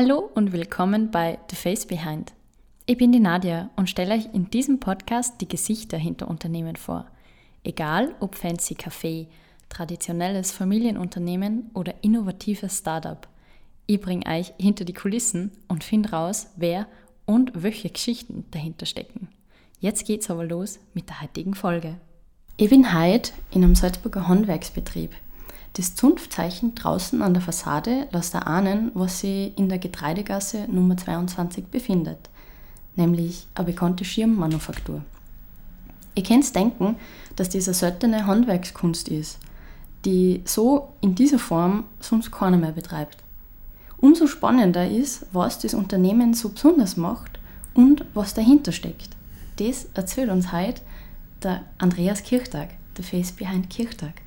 Hallo und willkommen bei The Face Behind. Ich bin die Nadia und stelle euch in diesem Podcast die Gesichter hinter Unternehmen vor. Egal ob fancy Café, traditionelles Familienunternehmen oder innovatives Startup. Ich bringe euch hinter die Kulissen und finde raus, wer und welche Geschichten dahinter stecken. Jetzt geht's aber los mit der heutigen Folge. Ich bin heute in einem Salzburger Handwerksbetrieb. Das Zunftzeichen draußen an der Fassade lässt erahnen, was sich in der Getreidegasse Nummer 22 befindet, nämlich eine bekannte Schirmmanufaktur. Ihr könnt denken, dass diese seltene Handwerkskunst ist, die so in dieser Form sonst keiner mehr betreibt. Umso spannender ist, was das Unternehmen so besonders macht und was dahinter steckt. Das erzählt uns heute der Andreas Kirchtag, der Face Behind Kirchtag.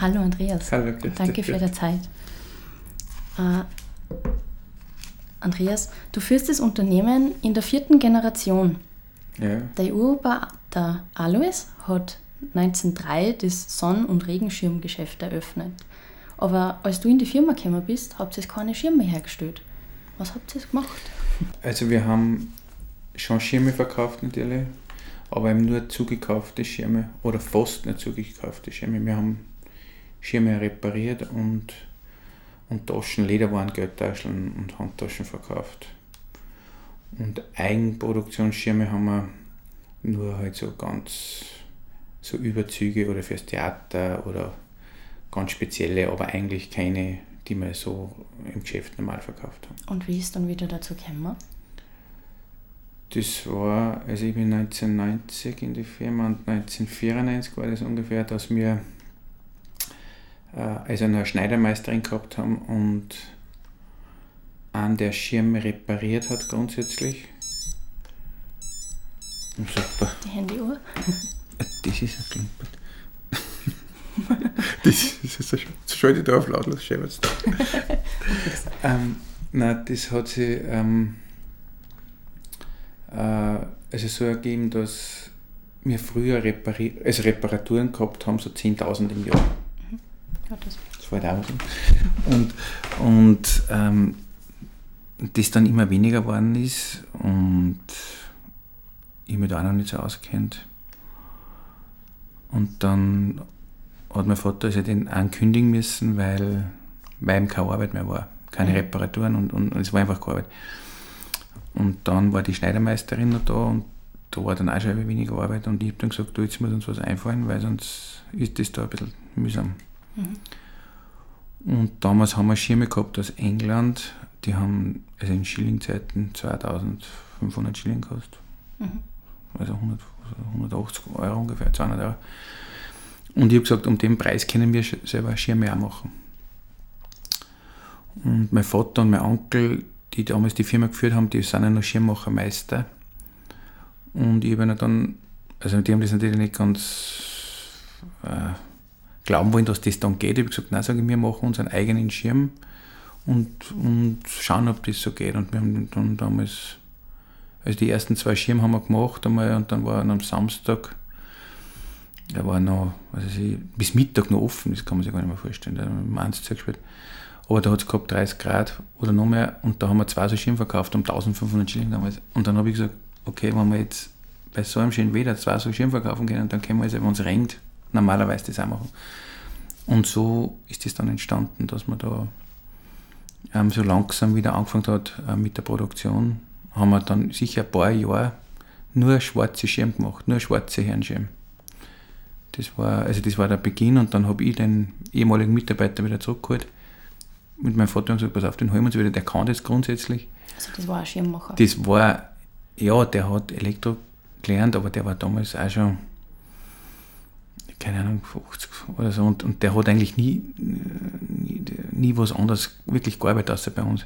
Hallo Andreas. Hallo, Danke für deine Zeit. Uh, Andreas, du führst das Unternehmen in der vierten Generation. Ja. Der Urba, der Alois, hat 1903 das Sonn- und Regenschirmgeschäft eröffnet. Aber als du in die Firma gekommen bist, habt ihr keine Schirme hergestellt. Was habt ihr gemacht? Also wir haben schon Schirme verkauft natürlich, aber eben nur zugekaufte Schirme oder fast nur zugekaufte Schirme. Wir haben Schirme repariert und, und Taschen, Lederwaren, Geldtaschen und Handtaschen verkauft. Und Eigenproduktionsschirme haben wir nur halt so ganz so Überzüge oder fürs Theater oder ganz spezielle, aber eigentlich keine, die wir so im Geschäft normal verkauft haben. Und wie ist dann wieder dazu gekommen? Das war, also ich bin 1990 in die Firma und 1994 war das ungefähr, dass wir also eine Schneidermeisterin gehabt haben und an der Schirm repariert hat grundsätzlich. Super. Die Handyuhr? Das ist ein Klimpert. das ist so, schalte da auf lautlos, schäberst ähm, Nein, das hat sich ähm, äh, also so ergeben, dass wir früher Repari also Reparaturen gehabt haben, so 10.000 im Jahr. Gottes. 2000. Und, und ähm, das dann immer weniger geworden ist und ich mich da auch noch nicht so auskennt. Und dann hat mein Vater also den ankündigen müssen, weil, weil ihm keine Arbeit mehr war. Keine mhm. Reparaturen und, und, und, es war einfach keine Arbeit. Und dann war die Schneidermeisterin noch da und da war dann auch schon weniger Arbeit und ich habe dann gesagt, du, jetzt muss uns was einfallen, weil sonst ist das da ein bisschen mühsam. Mhm. Und damals haben wir Schirme gehabt aus England, die haben also in Schillingzeiten 2500 Schilling gekostet. Mhm. Also 100, 180 Euro ungefähr, 200 Euro. Und ich habe gesagt, um den Preis können wir selber Schirme auch machen. Und mein Vater und mein Onkel, die damals die Firma geführt haben, die sind ja noch Schirmmachermeister. Und ich habe dann, also die haben das natürlich nicht ganz äh, glauben wollen, dass das dann geht. Ich habe gesagt, nein, sage ich, wir machen unseren eigenen Schirm und, und schauen, ob das so geht. Und wir haben dann damals, also die ersten zwei Schirme haben wir gemacht einmal und dann war am Samstag, da war noch, was weiß ich, bis Mittag noch offen, das kann man sich gar nicht mehr vorstellen, da haben wir eins gespielt. Aber da hat es gehabt 30 Grad oder noch mehr und da haben wir zwei so Schirme verkauft um 1500 Schilling damals. Und dann habe ich gesagt, okay, wenn wir jetzt bei so einem schönen Wetter zwei so Schirme verkaufen können, dann können wir also, wenn es regnet, normalerweise das auch machen. Und so ist es dann entstanden, dass man da ähm, so langsam wieder angefangen hat äh, mit der Produktion. Haben wir dann sicher ein paar Jahre nur schwarze Schirm gemacht, nur schwarze Herrenschirm. Das war, also das war der Beginn und dann habe ich den ehemaligen Mitarbeiter wieder zurückgeholt. Mit meinem Vater und gesagt, pass auf, den holen wir uns wieder, der kann das grundsätzlich. Also das war ein Schirmmacher? Das war, ja, der hat Elektro gelernt, aber der war damals auch schon keine Ahnung, 50 oder so. Und, und der hat eigentlich nie, nie, nie was anderes wirklich gearbeitet außer bei uns.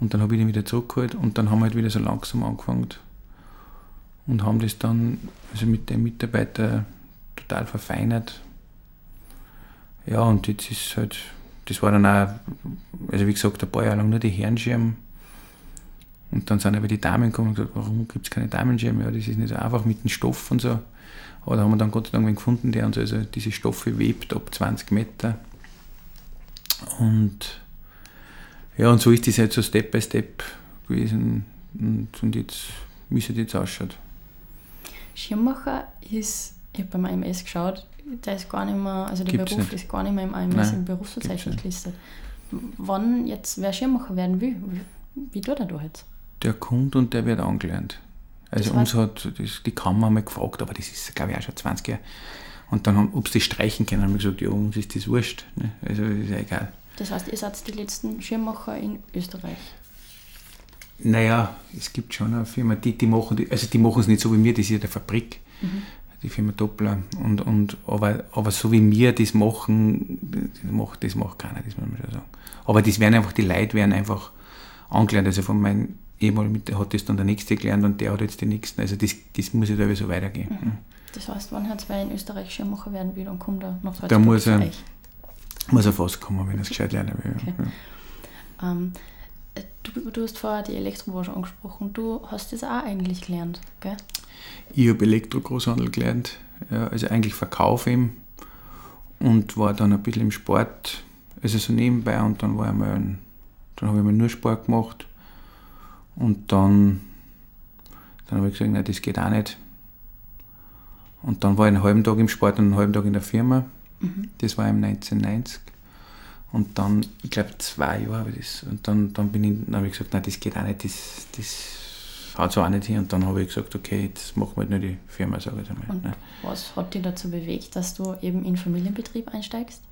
Und dann habe ich ihn wieder zurückgeholt und dann haben wir halt wieder so langsam angefangen und haben das dann also mit dem Mitarbeiter total verfeinert. Ja, und jetzt ist halt, das war dann auch, also wie gesagt, ein paar Jahre lang nur die Herrenschirme. Und dann sind aber die Damen gekommen und gesagt, warum gibt es keine Damenschirme? Ja, das ist nicht so einfach mit dem Stoff und so. Aber da haben wir dann Gott sei Dank einen gefunden, der uns also diese Stoffe webt ab 20 Meter. Und Ja, und so ist das halt so Step by Step gewesen und, und jetzt, wie es jetzt ausschaut. Schirmmacher ist, ich habe beim AMS geschaut, der ist gar nicht mehr, also der Gibt's Beruf nicht. ist gar nicht mehr im AMS Nein, im Berufsverzeichnis gelistet. Wann jetzt wer Schirmmacher werden will, wie, wie tut er da jetzt? Der kommt und der wird angelernt. Also uns hat das, die Kammer mal gefragt, aber das ist, glaube ich, auch schon 20 Jahre. Und dann, haben, ob sie das streichen können, haben wir gesagt, ja, uns ist das wurscht. Ne? Also ist ja egal. Das heißt, ihr seid die letzten Schirmmacher in Österreich. Naja, es gibt schon eine Firma, die, die machen die, also die machen es nicht so wie wir, das ist ja der Fabrik, die Firma Doppler. Und, und, aber, aber so wie wir das machen, das macht, das macht keiner, das muss man schon sagen. Aber das werden einfach, die Leute werden einfach angelernt. Also von meinem ehemaligen mit hat das dann der Nächste gelernt und der hat jetzt den Nächsten. Also das, das muss ja da so weitergehen. Mhm. Das heißt, wenn jetzt wer in Österreich Schirmmacher werden will, dann kommt er nach Salzburg Da muss er-. Muss er fast kommen, wenn er es gescheit lernen will. Okay. Ja. Ähm, äh, du, du hast vorher die Elektrobranche angesprochen. Du hast das auch eigentlich gelernt, gell? Ich habe Elektrogroßhandel gelernt, also eigentlich Verkauf eben und war dann ein bisschen im Sport, also so nebenbei und dann war ich mal, dann habe ich mal nur Sport gemacht und dann, dann habe ich gesagt, nein, das geht auch nicht. Und dann war ich einen halben Tag im Sport und einen halben Tag in der Firma. Das war im 1990. Und dann, ich glaube, zwei Jahre habe ich das. Und dann, dann, bin ich, dann habe ich gesagt, nein, das geht auch nicht, das, das haut so auch nicht hin. Und dann habe ich gesagt, okay, jetzt machen wir halt nur die Firma, sage ich einmal. Und ne. was hat dich dazu bewegt, dass du eben in Familienbetrieb einsteigst?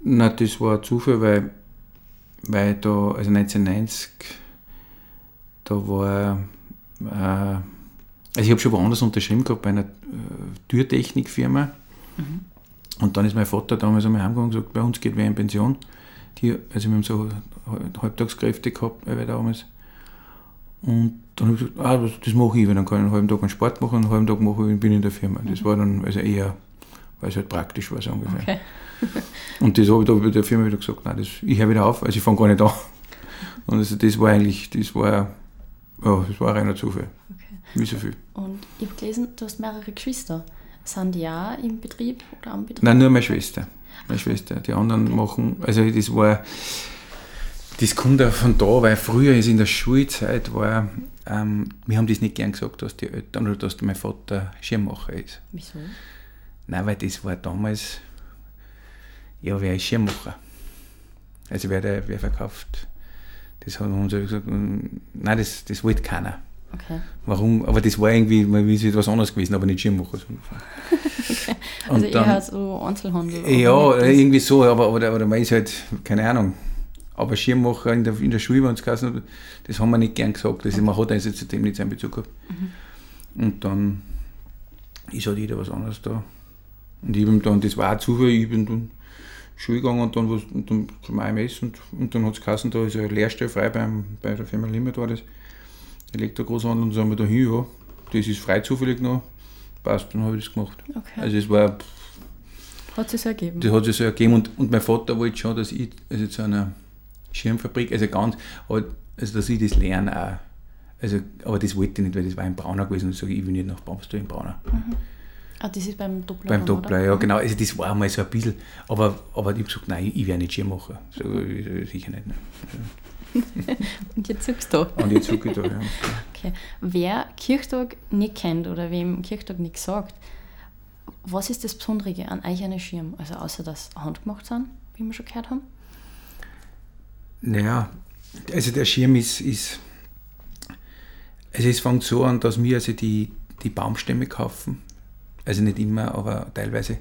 Na, das war Zufall, weil, weil da, also 1990, da war, äh, also ich habe schon woanders unterschrieben gehabt bei einer äh, Türtechnikfirma. Und dann ist mein Vater damals einmal heimgegangen und gesagt, bei uns geht wer in Pension. Die, also wir haben so Halb- Halbtagskräfte gehabt, weil wir damals. Und dann habe ich gesagt, ah, das, das mache ich, weil dann kann ich einen halben Tag einen Sport machen und einen halben Tag mache ich, bin in der Firma. Das war dann also eher, weil es halt praktisch war, so ungefähr. Okay. Und das habe ich da bei der Firma wieder gesagt, nein, das, ich höre wieder auf, also ich fange gar nicht an. Und also das war eigentlich, das war, ja, das war ein reiner Zufall. okay. Wie so viel. Und ich habe gelesen, du hast mehrere Geschwister. Sind die auch im Betrieb oder am Betrieb? Nein, nur meine Schwester. Meine Schwester. Die anderen machen, also das war, das kommt auch von da, weil früher ist in der Schulzeit war, ähm, wir haben das nicht gern gesagt, dass die Eltern oder dass mein Vater Schirmmacher ist. Wieso? Nein, weil das war damals, ja, wer ist Schirmmacher? Also wer, der, wer verkauft, das haben uns gesagt, mm, nein, das, das wollte keiner. Okay. Warum? Aber das war irgendwie, wie es etwas anderes gewesen, aber nicht Schirmmacher. so ungefähr. Also Und eher so Einzelhandel. aber ja, irgendwie so, aber oder, oder man ist halt, keine Ahnung. Aber Schirmmacher in der, in der Schule, wenn es geheißen das haben wir nicht gern gesagt. Das, Man hat also zu dem nicht seinen Bezug gehabt. Und dann ist halt jeder was anderes da. Und ich bin dann, das war auch Zufall, ich bin dann Schule gegangen und dann, was, und dann zum AMS und, und dann hat es geheißen, da ist ein Lehrstelle frei beim, bei der Firma Limit war das, Elektrogroßhandel und dann sind wir da hin, ja, das ist frei zufällig noch, passt, dann habe ich das gemacht. Okay. Also es war, Hat sich so ergeben. das hat sich so ergeben und, und mein Vater wollte schon, dass ich also zu einer Schirmfabrik, also ganz, also dass ich das lerne auch. Also, aber das wollte ich nicht, weil das war in Braunau gewesen und ich sage, ich will nicht nach Bamstor in Braunau. Ah, das ist beim Doppler. Beim Doppler, ja genau. Also das war mal so ein bisschen, aber, aber ich habe gesagt, nein, ich werde nicht Schirmmacher. So, ich- sicher nicht. Ne. Und jetzt sagst du. Und jetzt suche ich da, ja. Okay. Wer Kirchtag nicht kennt oder wem Kirchtag nicht sagt, was ist das Besondere an euch einen Schirm? Also außer dass handgemacht sind, wie wir schon gehört haben. Naja, also der Schirm ist, ist also es fängt so an, dass wir also die, die Baumstämme kaufen. Also nicht immer, aber teilweise.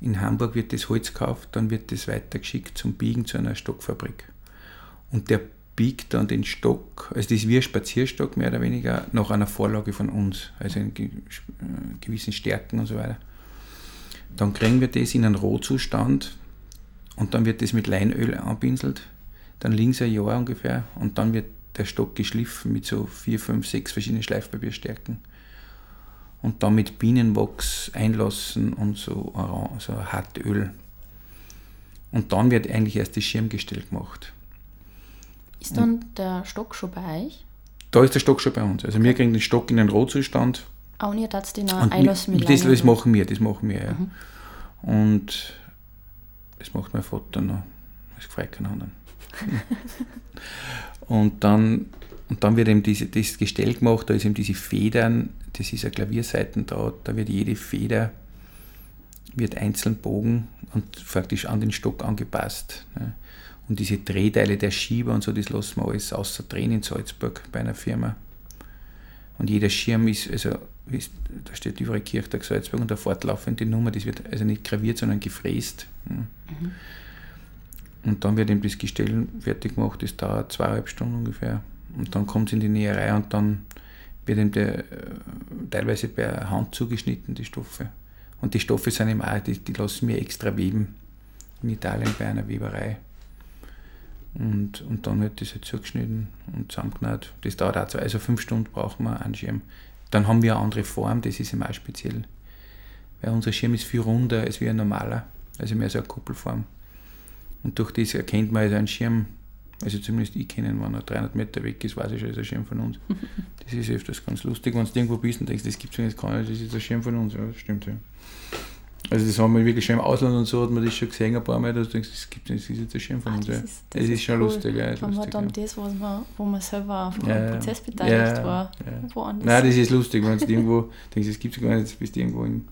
In Hamburg wird das Holz gekauft, dann wird das weitergeschickt zum Biegen zu einer Stockfabrik. Und der biegt dann den Stock, also das ist wie ein Spazierstock mehr oder weniger, nach einer Vorlage von uns, also in äh, gewissen Stärken und so weiter. Dann kriegen wir das in einen Rohzustand und dann wird das mit Leinöl anpinselt. Dann liegen sie ein Jahr ungefähr und dann wird der Stock geschliffen mit so vier, fünf, sechs verschiedenen Schleifpapierstärken. Und dann mit Bienenwachs einlassen und so, so Hartöl. Und dann wird eigentlich erst das Schirmgestell gemacht. Ist dann der Stock schon bei euch? Da ist der Stock schon bei uns. Also wir kriegen den Stock in den Rohzustand. Auch und ihr tat den auch Und einlassen mit das, das machen wir, das machen wir, ja. Und das macht mein Vater noch. Das gefällt keinen anderen. und dann und dann wird eben diese, das Gestell gemacht, da ist eben diese Federn, das ist ein Klavierseitendraht, da wird jede Feder wird einzeln bogen und praktisch an den Stock angepasst. Ne? Und diese Drehteile der Schieber und so, das lassen wir alles außer drehen in Salzburg bei einer Firma. Und jeder Schirm ist, also ist, da steht überall Kirchtag Salzburg und eine fortlaufende Nummer, das wird also nicht graviert, sondern gefräst. Ne? Mhm. Und dann wird eben das Gestell fertig gemacht, das dauert zweieinhalb Stunden ungefähr. Und dann kommt es in die Näherei und dann wird eben der, äh, teilweise per Hand zugeschnitten, die Stoffe. Und die Stoffe sind eben auch, die, die lassen wir extra weben in Italien bei einer Weberei. Und, und dann wird das halt zugeschnitten und zusammengenäht. Das dauert auch zwei, also fünf Stunden brauchen wir einen Schirm. Dann haben wir eine andere Form, das ist immer speziell. Weil unser Schirm ist viel runder als wie ein normaler, also mehr so eine Kuppelform. Und durch das erkennt man also einen Schirm, also zumindest ich kenne, wenn er 300 Meter weg ist, weiß ich schon, ist ein Schirm von uns. Das ist öfters ganz lustig, wenn du irgendwo bist und denkst, das gibt es jetzt gar nicht, das ist ein Schirm von uns. Ja, das stimmt ja. Also das haben wir wirklich schon im Ausland und so, hat man das schon gesehen ein paar Mal, dass du denkst, das gibt es, das ist jetzt ein Schirm von ah, uns. Das ja. ist, das, das ist schon cool. lustig. Ja, ist lustig, dann ja. das, was man, wo man selber auf ja, Prozess beteiligt war, woanders. Nein, das ist lustig, wenn du irgendwo denkst, das gibt es gar nicht, jetzt bist du irgendwo in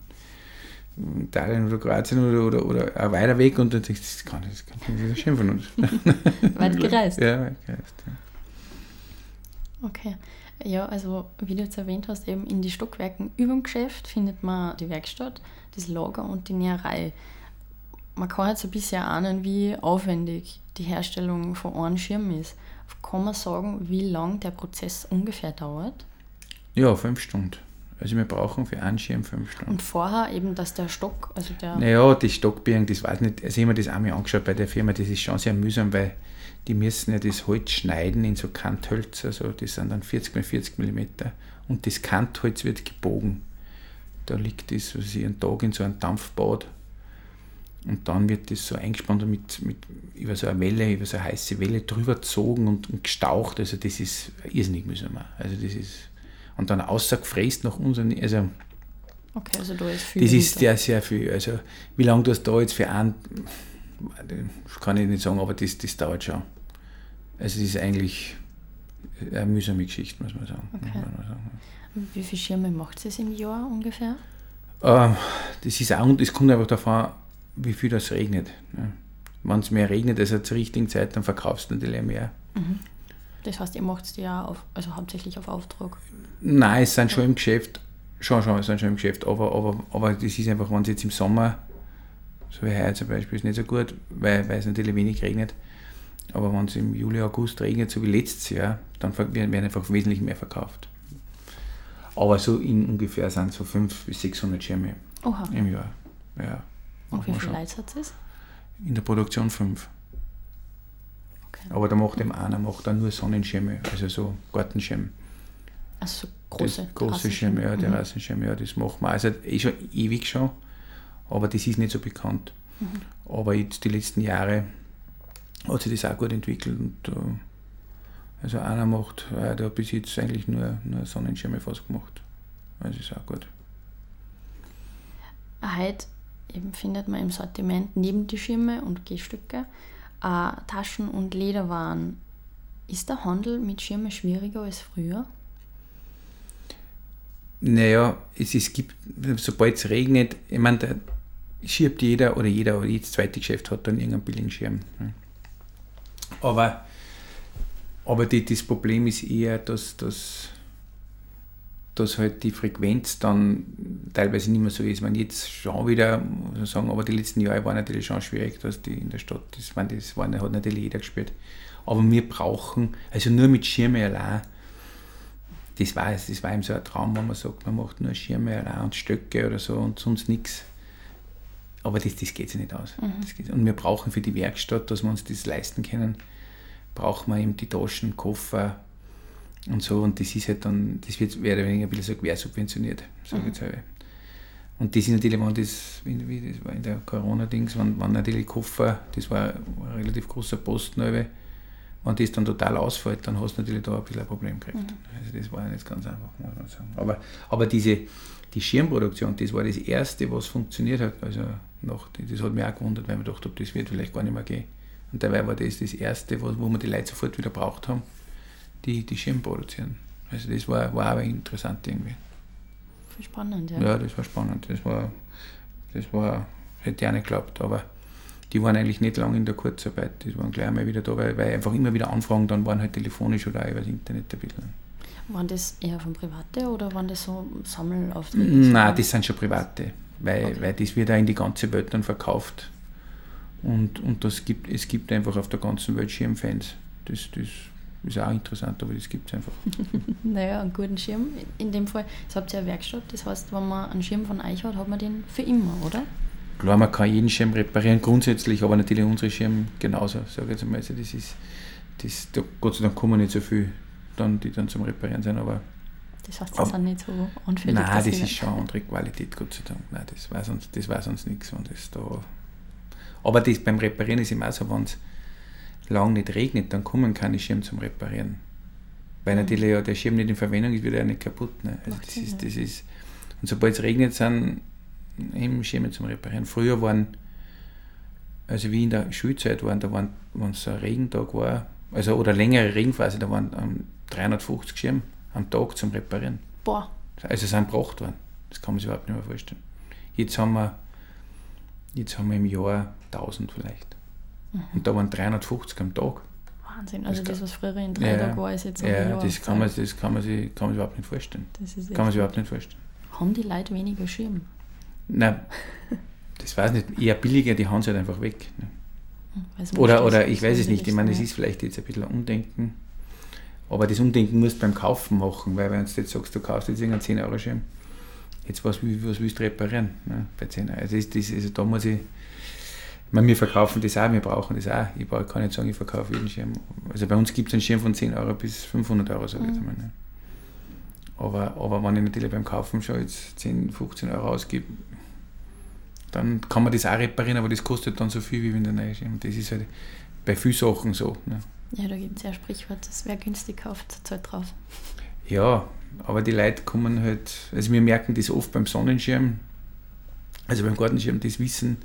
Italien oder Kroatien oder, oder, oder auch weiter weg und dann denkst du, das kann nicht, das kann nicht, das ist schön von uns. weit gereist. Ja, weit gereist. Ja. Okay. Ja, also wie du jetzt erwähnt hast, eben in die Stockwerken über dem Geschäft findet man die Werkstatt, das Lager und die Näherei. Man kann jetzt ein bisschen ahnen, wie aufwendig die Herstellung von einem Schirm ist. Kann man sagen, wie lang der Prozess ungefähr dauert? Ja, fünf Stunden. Also wir brauchen für einen Schirm fünf Stunden. Und vorher eben, dass der Stock, also der... Naja, die Stockbirnen, das weiß ich nicht, also ich habe mir das einmal angeschaut bei der Firma, das ist schon sehr mühsam, weil die müssen ja das Holz schneiden in so Kanthölzer, also das sind dann 40 x 40 mm und das Kantholz wird gebogen. Da liegt das, was ich einen Tag in so einem Dampfbad und dann wird das so eingespannt und mit, mit, über so eine Welle, über so eine heiße Welle drüber gezogen und, und gestaucht. Also das ist irrsinnig mühsam. Also das ist und dann außergefräst nach unseren, also Okay, also da ist viel. Das ist sehr, sehr viel. Also wie lange du das da jetzt für einen, kann ich nicht sagen, aber das, das dauert schon. Also das ist eigentlich eine mühsame Geschichte, muss man sagen. Okay. Man sagen. Wie viele Schirme macht es im Jahr ungefähr? Ähm, das ist auch, das kommt einfach davon, wie viel das regnet. Ne? Wenn es mehr regnet als zur richtigen Zeit, dann verkaufst du natürlich mehr. Mhm. Das heißt, ihr macht es ja auf, also hauptsächlich auf Auftrag? Nein, es sind schon im Geschäft, schon, schon, es sind schon im Geschäft, aber, aber, aber das ist einfach, wenn es jetzt im Sommer, so wie heute zum Beispiel, ist nicht so gut, weil, weil es natürlich wenig regnet. Aber wenn es im Juli, August regnet, so wie letztes Jahr, dann werden einfach wesentlich mehr verkauft. Aber so in ungefähr sind so 500 bis 600 Schirme Oha. im Jahr. Ja, Und wie viele Leute hat es? In der Produktion fünf. Okay. Aber da macht eben einer macht dann nur Sonnenschirme, also so Gartenschirme. Also große. Das große Schirme, ja, Terrassenschirme, mhm. ja, das machen wir. Also eh schon ewig schon, aber das ist nicht so bekannt. Mhm. Aber jetzt die letzten Jahre hat sich das auch gut entwickelt. Und, uh, also einer macht, äh, der hat bis jetzt eigentlich nur, nur Sonnenschirme fast gemacht. Also ist auch gut. Heute eben findet man im Sortiment neben die Schirme und Gehstücke äh, Taschen und Lederwaren. Ist der Handel mit Schirmen schwieriger als früher? Naja, es, es gibt, sobald es regnet, ich meine, da schiebt jeder oder jeder oder jedes zweite Geschäft hat dann irgendeinen billigen Schirm. Ne? Aber, aber die, das Problem ist eher, dass, dass, dass halt die Frequenz dann teilweise nicht mehr so ist. Man jetzt schon wieder, muss sagen, aber die letzten Jahre waren natürlich schon schwierig, dass die in der Stadt, das, man, das war, hat natürlich jeder gespielt. Aber wir brauchen, also nur mit Schirme allein, das war, das war eben so ein Traum, wenn man sagt, man macht nur Schirme und Stöcke oder so und sonst nichts. Aber das, das geht sich nicht aus. Mhm. Und wir brauchen für die Werkstatt, dass wir uns das leisten können, brauchen wir eben die Taschen, Koffer und so. Und das ist halt dann, das wird mehr oder weniger ein bisschen so quersubventioniert, sage ich mhm. jetzt halt. Und das ist natürlich, wenn das, wie das war in der Corona-Dings, wenn, wenn natürlich Koffer, das war ein relativ großer Posten, wenn das dann total ausfällt, dann hast du natürlich da ein bisschen ein Problem gekriegt. Mhm. Also das war ja nicht ganz einfach, muss man sagen. Aber, aber diese, die Schirmproduktion, das war das Erste, was funktioniert hat. Also nach, das hat mich auch gewundert, weil man dachte, das wird vielleicht gar nicht mehr gehen. Und dabei war das das Erste, wo, wo wir die Leute sofort wieder braucht haben, die, die Schirm produzieren. Also das war, war auch interessant irgendwie. Spannend, ja. Ja, das war spannend. Das war, das war, hätte ich auch nicht geglaubt, aber die waren eigentlich nicht lange in der Kurzarbeit. Die waren gleich einmal wieder da, weil, weil einfach immer wieder Anfragen dann waren halt telefonisch oder auch über das Internet ein bisschen. Waren das eher von Private oder waren das so Sammelaufträge? Nein, das sind schon Private, weil, okay. weil das wird auch in die ganze Welt dann verkauft. Und, und das gibt, es gibt einfach auf der ganzen Welt Schirmfans. Das, das ist auch interessant, aber das gibt es einfach. naja, einen guten Schirm. In dem Fall, das habt ihr ja Werkstatt, das heißt, wenn man einen Schirm von euch hat, hat man den für immer, oder? Klar, man kann jeden Schirm reparieren, grundsätzlich, aber natürlich unsere Schirme genauso, sage ich jetzt einmal. Also das ist, das, da, Gott sei Dank kommen nicht so viel, dann, die dann zum Reparieren sind, aber das heißt, das sind nicht so anfällig? Nein, das ist schon andere Qualität, Gott sei Dank. Nein, das weiß uns, das weiß uns nichts. Das da aber das beim Reparieren ist immer so, wenn es lang nicht regnet, dann kommen keine Schirme zum Reparieren. Weil mhm. natürlich ja der Schirm nicht in Verwendung ist, wird er nicht kaputt. Ne? Also das ist, das ist, und sobald es regnet, sind eben Schirme zum Reparieren. Früher waren, also wie in der Schulzeit waren, da waren, wenn es ein Regentag war, also oder längere Regenphase, da waren um, 350 Schirme am Tag zum Reparieren. Boah. Also sind gebracht worden. Das kann man sich überhaupt nicht mehr vorstellen. Jetzt haben wir, jetzt haben wir im Jahr 1000 vielleicht. Mhm. Und da waren 350 am Tag. Wahnsinn, also das, das was früher in drei ja, Tagen war, ist jetzt Ja, Jahr das, kann man, das kann man, sich, kann man sich überhaupt nicht vorstellen. Das ist kann man sich überhaupt nicht vorstellen. Haben die Leute weniger Schirm? Nein, das weiß ich nicht. Eher billiger, die haben sie halt einfach weg. Ne? Oder, oder ich weiß es nicht, ich meine, es ist vielleicht jetzt ein bisschen ein Umdenken. Aber das Umdenken musst du beim Kaufen machen, weil wenn du jetzt sagst, du kaufst jetzt irgendeinen 10-Euro-Schirm, jetzt was, was willst du reparieren ne, bei 10 Euro? Also, das, das, also da muss ich meine, wir verkaufen das auch, wir brauchen das auch. Ich kann nicht sagen, ich verkaufe jeden Schirm. Also bei uns gibt es einen Schirm von 10 Euro bis 500 Euro, sage ich jetzt mhm. mal. Ne? Aber, aber wenn ich natürlich beim Kaufen schon jetzt 10, 15 Euro ausgebe, dann kann man das auch reparieren, aber das kostet dann so viel wie wenn der neue Schirm. Das ist halt bei vielen Sachen so. Ne? Ja, da gibt es ja ein Sprichwort, das wer günstig kauft, zahlt drauf. Ja, aber die Leute kommen halt, also wir merken das oft beim Sonnenschirm, also beim Gartenschirm, das wissen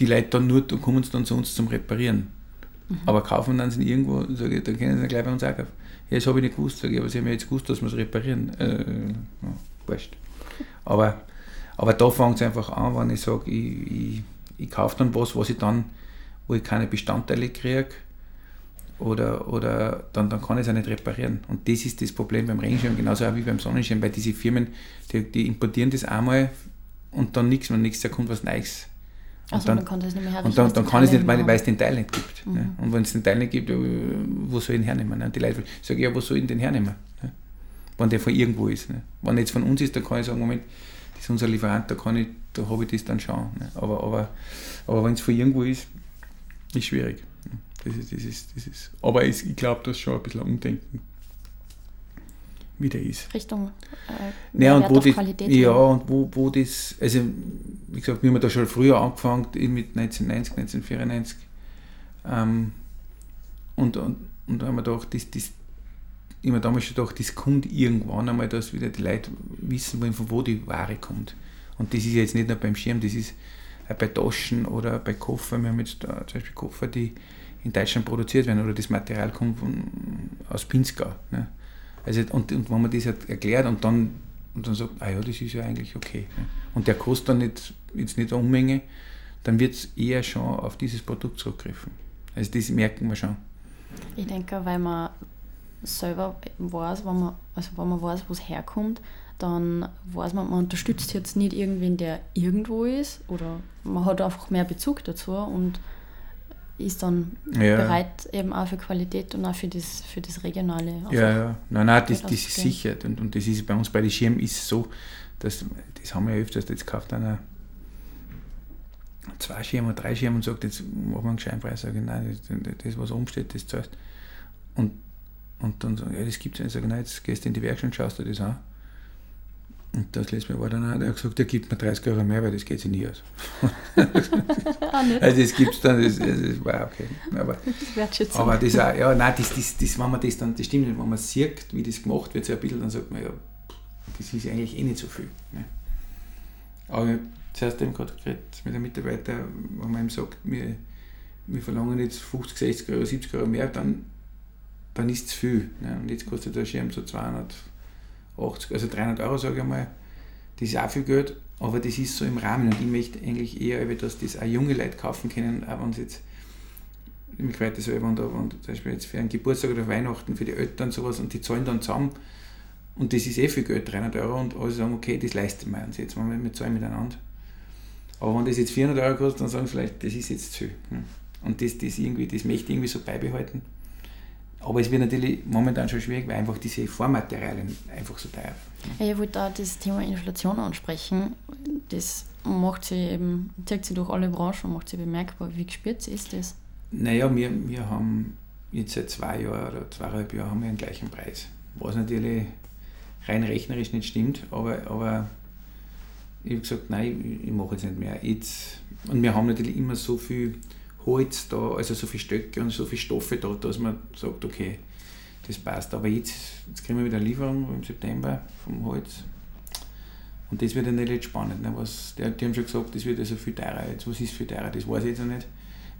die Leute dann nur, da kommen sie dann zu uns zum Reparieren. Mhm. Aber kaufen dann sie irgendwo, sage ich, dann können sie gleich bei uns auch kaufen. Ja, das habe ich nicht gewusst, sage ich, aber sie haben ja jetzt gewusst, dass wir es reparieren. Äh, ja, wurscht. Aber, aber da fängt es einfach an, wenn ich sage, ich, ich, ich kaufe dann was, was ich dann, wo ich keine Bestandteile kriege, oder, oder dann, dann kann ich es auch nicht reparieren. Und das ist das Problem beim Regenschirm, genauso auch wie beim Sonnenschirm, weil diese Firmen, die, die importieren das einmal und dann nichts, und nächstes Jahr kommt was Neues. Also dann, dann kann das nicht mehr Und dann, dann kann es nicht, weil, weil es den Teil nicht gibt. Mhm. Ne? Und wenn es den Teil nicht gibt, wo soll ich ihn hernehmen? Ne? Die Leute sagen, ja, wo soll ich den hernehmen? Ne? Wenn der von irgendwo ist. Ne? Wenn jetzt von uns ist, dann kann ich sagen, Moment, das ist unser Lieferant, da kann ich, da habe ich das dann schon. Ne? Aber, aber, aber wenn es von irgendwo ist, ist schwierig. Ne? Das ist, das ist, das ist. Aber ich, ich glaube, das ist schon ein bisschen Umdenken wieder ist. Richtung äh, ja, und wo die, Qualität. Ja, und wo, wo das, also wie gesagt, wir haben da schon früher angefangen, mit 1990, 1994. Ähm, und, und, und da haben wir gedacht, das, das, ich habe damals schon gedacht, das kommt irgendwann einmal, dass wieder die Leute wissen wollen, von wo die Ware kommt. Und das ist jetzt nicht nur beim Schirm, das ist auch bei Taschen oder bei Koffer. Wir haben jetzt da zum Beispiel Koffer, die in Deutschland produziert werden oder das Material kommt von, aus Pinzgau. Ne? Also, und, und wenn man das halt erklärt und dann, und dann sagt, ah ja, das ist ja eigentlich okay. Ne? Und der kostet dann nicht, jetzt nicht eine Unmenge, dann wird es eher schon auf dieses Produkt zurückgriffen. Also das merken wir schon. Ich denke, weil man selber weiß, wenn man, also wenn man weiß, wo es herkommt, dann weiß man, man unterstützt jetzt nicht irgendwen, der irgendwo ist oder man hat einfach mehr Bezug dazu und ist dann ja. bereit eben auch für Qualität und auch für das, für das Regionale. Ja, ja. Nein, nein, das, das ist sicher. Und, und das ist bei uns bei den Schirmen ist so, dass, das haben wir ja öfters, jetzt kauft einer zwei Schirme drei Schirme und sagt, jetzt machen wir einen Scheinpreis. Sage ich, nein, das, das was oben steht, das zahlst. Und, und dann sagen, ja, das gibt es nicht. Sage ich, nein, jetzt gehst du in die Werkstatt und schaust dir das an. Und das letzte Mal war dann auch, der hat gesagt, der gibt mir 30 Euro mehr, weil das geht sich nie aus. also das gibt es dann, das, das war okay. Aber, aber das auch, ja, nein, das, das, das, wenn man das dann, das stimmt, wenn man sieht, wie das gemacht wird, so ein bisschen, dann sagt man, ja, das ist eigentlich eh nicht so viel. Ne? Aber zuerst eben gerade geredet mit einem Mitarbeiter, wo man ihm sagt, wir, wir verlangen jetzt 50, 60 Euro, 70 Euro mehr, dann, dann ist es viel. Ne? Und jetzt kostet der Schirm so 280, also 300 Euro, sage ich mal. Das ist auch viel Geld, aber das ist so im Rahmen. Und ich möchte eigentlich eher, dass das auch junge Leute kaufen können, auch wenn sie jetzt mich gefreut das wenn da, wenn zum Beispiel jetzt für einen Geburtstag oder Weihnachten für die Eltern sowas und die zahlen dann zusammen und das ist eh viel Geld, 300 Euro und alle sagen, okay, das leisten wir uns jetzt, wir zahlen miteinander. Aber wenn das jetzt 400 Euro kostet, dann sagen sie vielleicht, das ist jetzt zu viel. Hm. Und das, das, irgendwie, das möchte ich irgendwie so beibehalten. Aber es wird natürlich momentan schon schwierig, weil einfach diese Vormaterialien einfach so teuer sind. Ich wollte auch das Thema Inflation ansprechen. Das macht sie eben, zieht sich durch alle Branchen, macht sie bemerkbar. Wie gespürt ist das? Naja, wir, wir haben jetzt seit zwei Jahren oder zweieinhalb Jahren haben wir den gleichen Preis. Was natürlich rein rechnerisch nicht stimmt, aber, aber ich habe gesagt, nein, ich, ich mache jetzt nicht mehr. Jetzt, und wir haben natürlich immer so viel Holz da, also so viele Stöcke und so viele Stoffe da, dass man sagt, okay, das passt. Aber jetzt, jetzt kriegen wir wieder eine Lieferung im September vom Holz. Und das wird dann nicht spannend. Ne? Was, die, die haben schon gesagt, das wird also viel teurer. Jetzt, was ist viel teurer? Das weiß ich jetzt noch nicht.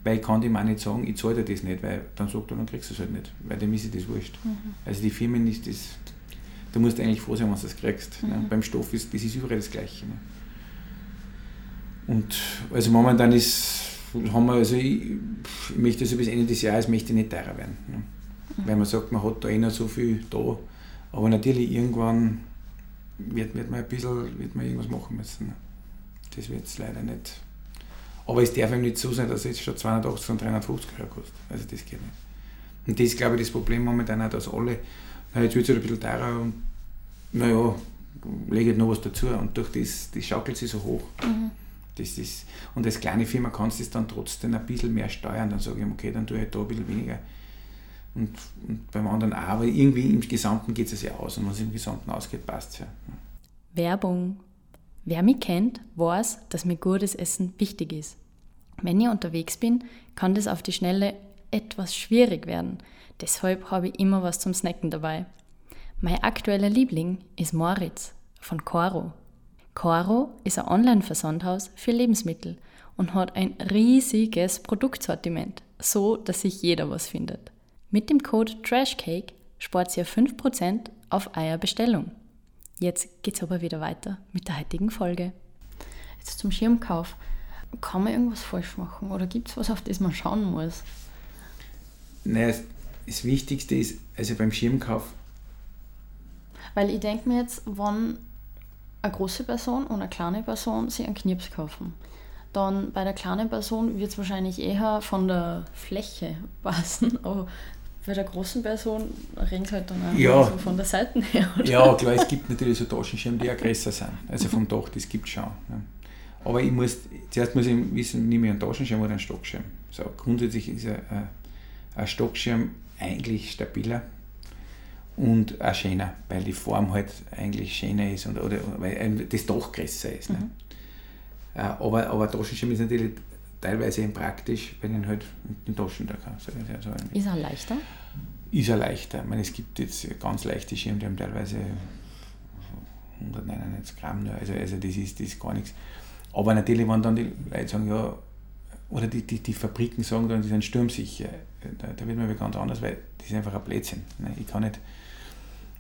Weil ich kann dem auch nicht sagen, ich zahle dir das nicht, weil dann sagt er, dann kriegst du es halt nicht. Weil dem ist das wurscht. Mhm. Also die Firmen ist das, du musst eigentlich froh sein, wenn du das kriegst. Ne? Mhm. Ne? Beim Stoff ist das ist überall das Gleiche. Ne? Und also momentan ist, haben wir, also ich, ich möchte also bis Ende des Jahres möchte nicht teurer werden. Ne? Mhm. Weil man sagt, man hat da eh noch so viel da. Aber natürlich irgendwann wird, wird man ein bisschen wird man irgendwas machen müssen. Ne? Das wird es leider nicht. Aber es darf eben nicht so sein, dass es jetzt schon 280 und 350 Euro kostet. Also das geht nicht. Und das ist, glaube ich, das Problem momentan auch, dass alle, na, jetzt wird es halt ein bisschen teurer und naja, lege noch was dazu und durch das, das schaukelt sich so hoch. Mhm. Das ist, und als kleine Firma kannst du es dann trotzdem ein bisschen mehr steuern. Dann sage ich, okay, dann tue ich da ein bisschen weniger. Und, und beim anderen auch, aber irgendwie im Gesamten geht es ja aus. Und wenn es im Gesamten ausgeht, passt es ja. Werbung. Wer mich kennt, weiß, dass mir gutes Essen wichtig ist. Wenn ich unterwegs bin, kann das auf die Schnelle etwas schwierig werden. Deshalb habe ich immer was zum Snacken dabei. Mein aktueller Liebling ist Moritz von Coro. Coro ist ein Online-Versandhaus für Lebensmittel und hat ein riesiges Produktsortiment, so dass sich jeder was findet. Mit dem Code TRASHCAKE spart ihr 5% auf eurer Bestellung. Jetzt geht's aber wieder weiter mit der heutigen Folge. Jetzt zum Schirmkauf. Kann man irgendwas falsch machen oder gibt es was, auf das man schauen muss? Naja, das Wichtigste ist, also beim Schirmkauf. Weil ich denke mir jetzt, wenn eine große Person und eine kleine Person sich einen Knips kaufen, dann bei der kleinen Person wird es wahrscheinlich eher von der Fläche passen, aber bei der großen Person reden sie halt dann auch ja. so von der Seite her. Oder? Ja, klar, es gibt natürlich so Taschenschirme, die größer sind. Also vom Dach, das gibt es schon. Ne. Aber ich muss, zuerst muss ich wissen, nehme ich einen Taschenschirm oder einen Stockschirm. So, grundsätzlich ist ein, ein Stockschirm eigentlich stabiler und auch schöner, weil die Form halt eigentlich schöner ist und, oder weil das Dach größer ist. Ne. Mhm. Ne? Aber, aber Taschenschirm ist natürlich teilweise eben praktisch, wenn ich halt mit den Taschen da kann. Also ist er leichter? Ist er leichter. Ich meine, es gibt jetzt ganz leichte Schirme, die haben teilweise 199 Gramm nur. Also, also das, ist, das ist gar nichts. Aber natürlich, wenn dann die Leute sagen, ja, oder die, die, die Fabriken sagen dann, die sind sturmsicher, da, da wird man ganz anders, weil das ist einfach ein Blödsinn. Ne? Ich kann nicht,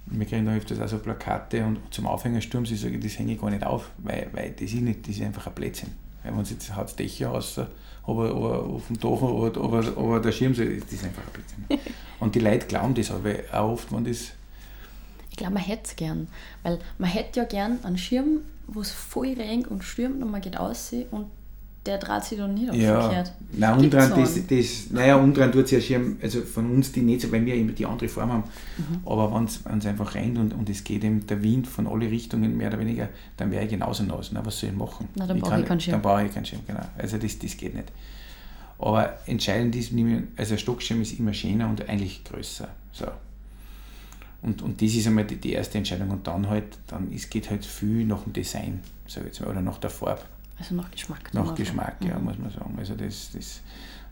wir kriegen da öfters auch so Plakate und zum Aufhängen sturmsicher, das hänge ich gar nicht auf, weil, weil das, ist nicht, das ist einfach ein Blödsinn. Wenn man jetzt hat Dächer aus, aber, aber auf dem Dach oder, aber, aber der Schirm, das ist einfach ein Blödsinn. Und die Leute glauben das aber auch oft, wenn das. Ich glaube, man hätte es gern. Weil man hätte ja gern einen Schirm, wo es voll regnet und stürmt und man geht aus und der dreht sich dann nicht umgekehrt. Ja, nein, umdrehen, das, das, naja, umdrehen tut sich ein Schirm, also von uns die nicht so, weil wir immer die andere Form haben, mhm. aber wenn es einfach rennt und, und es geht eben der Wind von alle Richtungen mehr oder weniger, dann wäre ich genauso nass. Na, was soll ich machen? Na, dann brauche ich keinen Schirm. Dann brauche ich keinen Schirm, genau. Also das, das geht nicht. Aber entscheidend ist, also ein Stockschirm ist immer schöner und eigentlich größer. So. Und, und das ist einmal die, die erste Entscheidung. Und dann halt, dann ist, geht halt viel nach dem Design, sag ich jetzt mal, oder nach der Farbe. Also nach Geschmack. Nach Geschmack, ja, mhm. muss man sagen. Also das, das,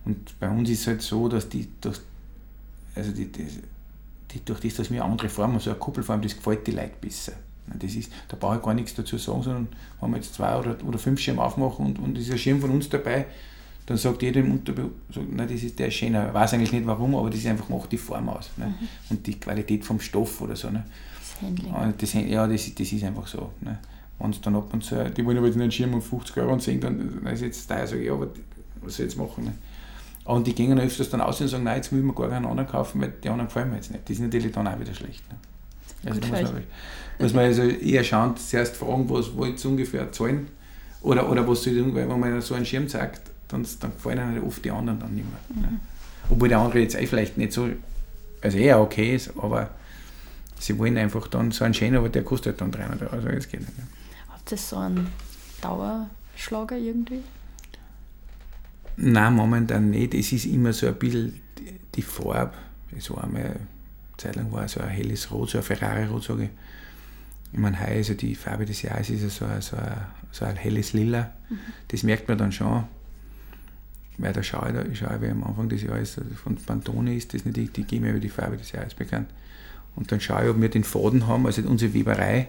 und bei uns ist es halt so, dass die, durch, also die, die, die, durch das, dass wir andere Formen, so eine Kuppelform, das gefällt die Leute besser. Das ist, da brauche ich gar nichts dazu sagen, sondern wenn wir jetzt zwei oder, oder fünf Schirme aufmachen und, und ist ein Schirm von uns dabei, dann sagt jeder im Unterbewusstsein, sagt, nein, das ist der schöner. Ich weiß eigentlich nicht warum, aber das ist einfach macht die Form aus. Ne? Mhm. Und die Qualität vom Stoff oder so. Ne? Das Handling. Das, ja, das, das ist einfach so. Ne? Es dann ab und zu, die wollen aber den Schirm um 50 Euro und sehen, dann, dann ist jetzt da, sage ich, ja, aber was soll ich jetzt machen? Ne? Und die gehen dann öfters dann aus und sagen, nein, jetzt müssen wir gar keinen anderen kaufen, weil die anderen gefallen mir jetzt nicht. Das ist natürlich dann auch wieder schlecht. Ne? Also Gut, da muss man, muss man also eher schauen, zuerst fragen, was wollt ihr ungefähr zahlen oder, oder was soll ich, weil wenn man so einen Schirm zeigt, dann, dann gefallen einem oft die anderen dann nicht mehr. Ne? Mhm. Obwohl der andere jetzt eh vielleicht nicht so, also eher okay ist, aber sie wollen einfach dann so einen schönen, aber der kostet halt dann 300 Euro, also das geht nicht. Ne? Hat das so einen Dauerschlager irgendwie? Nein, momentan nicht. Es ist immer so ein bisschen die Farbe. Es war einmal, eine Zeit lang war so ein helles Rot, so ein Ferrari-Rot, sage ich. Ich meine, heuer ist ja die Farbe des Jahres ist ja so ein, so ein, so ein helles Lila. Mhm. Das merkt man dann schon. Weil da schaue ich, da, ich schaue, wie am Anfang des Jahres von Pantone ist das nicht, die, die geben ja über die Farbe des Jahres bekannt. Und dann schaue ich, ob wir den Faden haben, also unsere Weberei,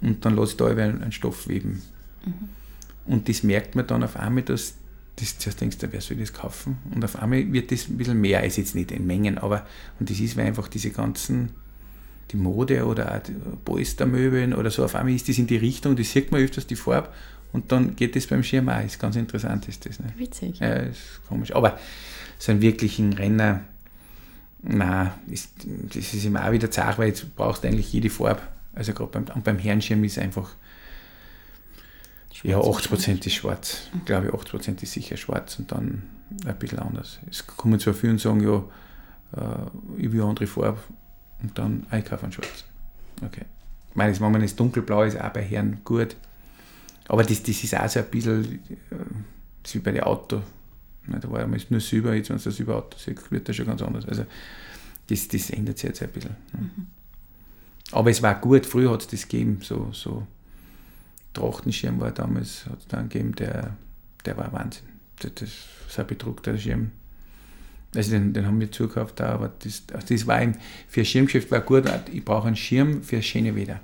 und dann lasse ich da einen Stoff weben. Mhm. Und das merkt man dann auf einmal, dass das, zuerst denkst du, wer soll das kaufen? Und auf einmal wird das ein bisschen mehr, ist jetzt nicht in Mengen, aber und das ist, weil einfach diese ganzen, die Mode oder auch Polstermöbeln oder so, auf einmal ist das in die Richtung, das sieht man öfters die Farbe und dann geht das beim Schirm auch, ist ganz interessant ist das. Ne? Witzig. Ja, ist komisch. Aber so einen wirklichen Renner, nein, ist, das ist immer auch wieder zart, weil jetzt brauchst du eigentlich jede Farbe. Also gerade beim, beim Herrenschirm ist einfach ja, 80% ist schwarz. Ich glaube, 80% ist sicher schwarz und dann ein bisschen anders. Es kommen zwar viele und sagen, ja, äh, ich will eine andere Farbe und dann ich kaufe einen schwarz. Okay. Ich meine, das Moment ist dunkelblau, ist auch bei Herren gut. Aber das, das ist auch so ein bisschen, äh, das ist wie bei den Autos. Da war einmal nur Silber, jetzt wenn du das Silberauto siehst, wird das schon ganz anders. Also das, das ändert sich jetzt ein bisschen. Mhm. Aber es war gut, früher hat es das gegeben, so, so Trachtenschirm war damals, hat es dann gegeben, der, der war Wahnsinn. Das, das ist ein bedruckter Schirm. Also den, den haben wir zugekauft, aber das, also das war ein, für ein Schirmgeschäft war gut, ich brauche einen Schirm für schöne Wetter.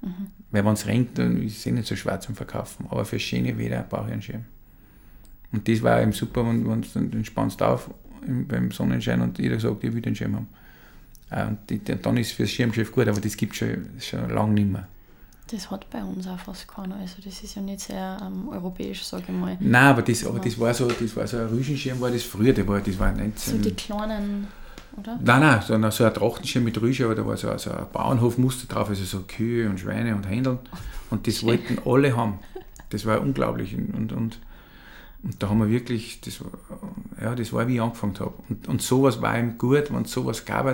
Mhm. Weil wenn es regnet, dann ist es eh nicht so schwarz zum Verkaufen, aber für schöne Wetter brauche ich einen Schirm. Und das war eben super, wenn, wenn du dann entspannst auf beim Sonnenschein und jeder sagt, ich will den Schirm haben. Ah, und die, dann ist es für das Schirmgeschäft gut, aber das gibt es schon, schon lange nicht mehr. Das hat bei uns auch fast keiner. Also das ist ja nicht sehr ähm, europäisch, sage ich mal. Nein, aber das, aber das war so, das war so ein Rüschenschirm, war das früher, das war, das war 19... So die kleinen, oder? Nein, nein, so, so ein Trachtenschirm mit Rüsche, aber da war so, so ein Bauernhofmuster drauf, also so Kühe und Schweine und Händeln. Und das wollten alle haben. Das war unglaublich. Und, und, und da haben wir wirklich, das war, ja, das war wie ich angefangen habe. Und, und sowas war ihm gut, wenn es sowas gab,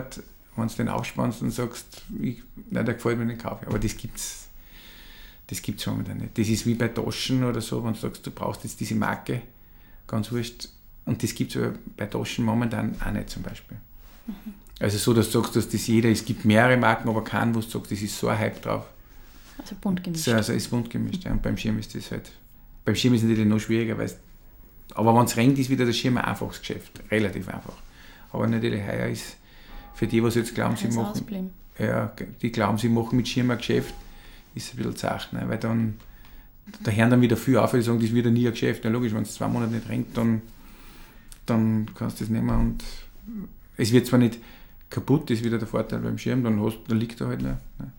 wenn du den aufspannst und sagst, ich, nein, der gefällt mir nicht, kaufe Aber das gibt es das gibt es momentan nicht. Das ist wie bei Taschen oder so, wenn du sagst, du brauchst jetzt diese Marke, ganz wurscht. Und das gibt es bei Taschen momentan auch nicht zum Beispiel. Mhm. Also so, dass du sagst, dass das jeder, es gibt mehrere Marken, aber keinen, wo du sagst, das ist so ein Hype drauf. Also bunt gemischt. So, also ist bunt gemischt, ja. Und beim Schirm ist das halt, beim Schirm ist es natürlich noch schwieriger, weil aber wenn es rennt, ist wieder der Schirm ein einfaches Geschäft. Relativ einfach. Aber natürlich heuer ist für die, was jetzt glauben, sie machen, ja, die glauben, sie machen mit Schirm ein Geschäft, ist ein bisschen zart, ne? weil dann da hören dann wieder viel auf, die sagen, das ist wieder nie ein Geschäft. Ja, logisch, wenn es zwei Monate nicht rennt, dann, dann kannst du das nehmen und es wird zwar nicht kaputt, das ist wieder der Vorteil beim Schirm, dann, hast, dann liegt er halt nicht. Ne?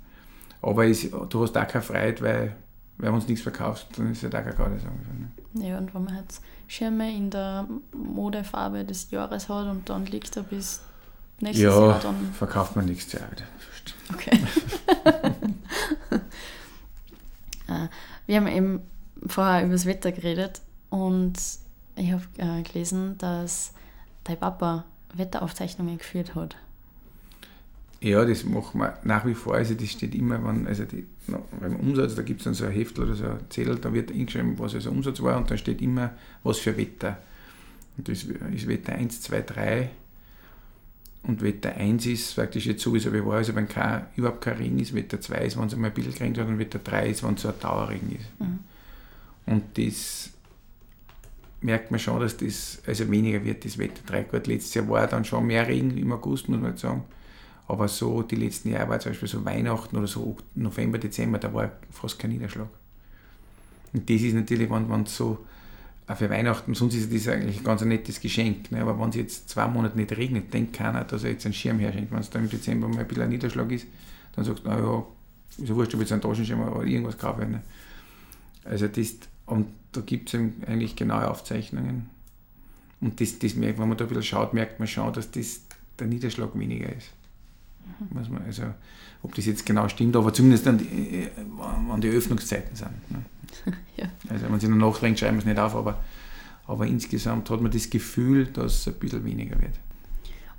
Aber es, du hast auch keine Freiheit, weil, weil wenn du nichts verkaufst, dann ist es halt auch keine Garde. Ne? Ja, und wenn man jetzt Schirme in der Modefarbe des Jahres hat und dann liegt er bis nächstes ja, Jahr, dann... verkauft man nichts Jahr wieder. Okay. Äh, wir haben eben vorher über das Wetter geredet und ich habe äh, gelesen, dass dein Papa Wetteraufzeichnungen geführt hat. Ja, das machen wir nach wie vor. Also das steht immer, wenn, also die, beim Umsatz, da gibt es dann so ein Heftel oder so ein Zettel, da wird eingeschrieben, was also Umsatz war und da steht immer, was für Wetter. Und das ist Wetter 1, 2, 3 und Wetter 1 ist praktisch jetzt sowieso wie war, also wenn kein, überhaupt kein Regen ist, Wetter 2 ist, wenn es einmal ein bisschen geregnet hat und Wetter 3 ist, wenn es so ein Dauerregen ist. Mhm. Und das merkt man schon, dass das also weniger wird, das Wetter 3. Gut, letztes Jahr war dann schon mehr Regen im August, muss man sagen. Aber so die letzten Jahre war zum Beispiel so Weihnachten oder so November, Dezember, da war fast kein Niederschlag. Und das ist natürlich, wenn, wenn so für Weihnachten, sonst ist das eigentlich ein ganz nettes Geschenk. Ne? Aber wenn es jetzt zwei Monate nicht regnet, denkt keiner, dass er jetzt einen Schirm herschenkt. Wenn es dann im Dezember mal ein bisschen ein Niederschlag ist, dann sagst du, naja, ist ja wurscht, ob ich jetzt einen Taschenschirm oder irgendwas kaufe. Ne? Also das, und da gibt es eigentlich genaue Aufzeichnungen. Und das, das merkt, wenn man da ein bisschen schaut, merkt man schon, dass das, der Niederschlag weniger ist. Mhm. Also, ob das jetzt genau stimmt, aber zumindest an die, äh, an die Öffnungszeiten sind. Ne? ja. Also wenn man sich noch nachdenkt, schreiben wir es nicht auf, aber, aber insgesamt hat man das Gefühl, dass es ein bisschen weniger wird.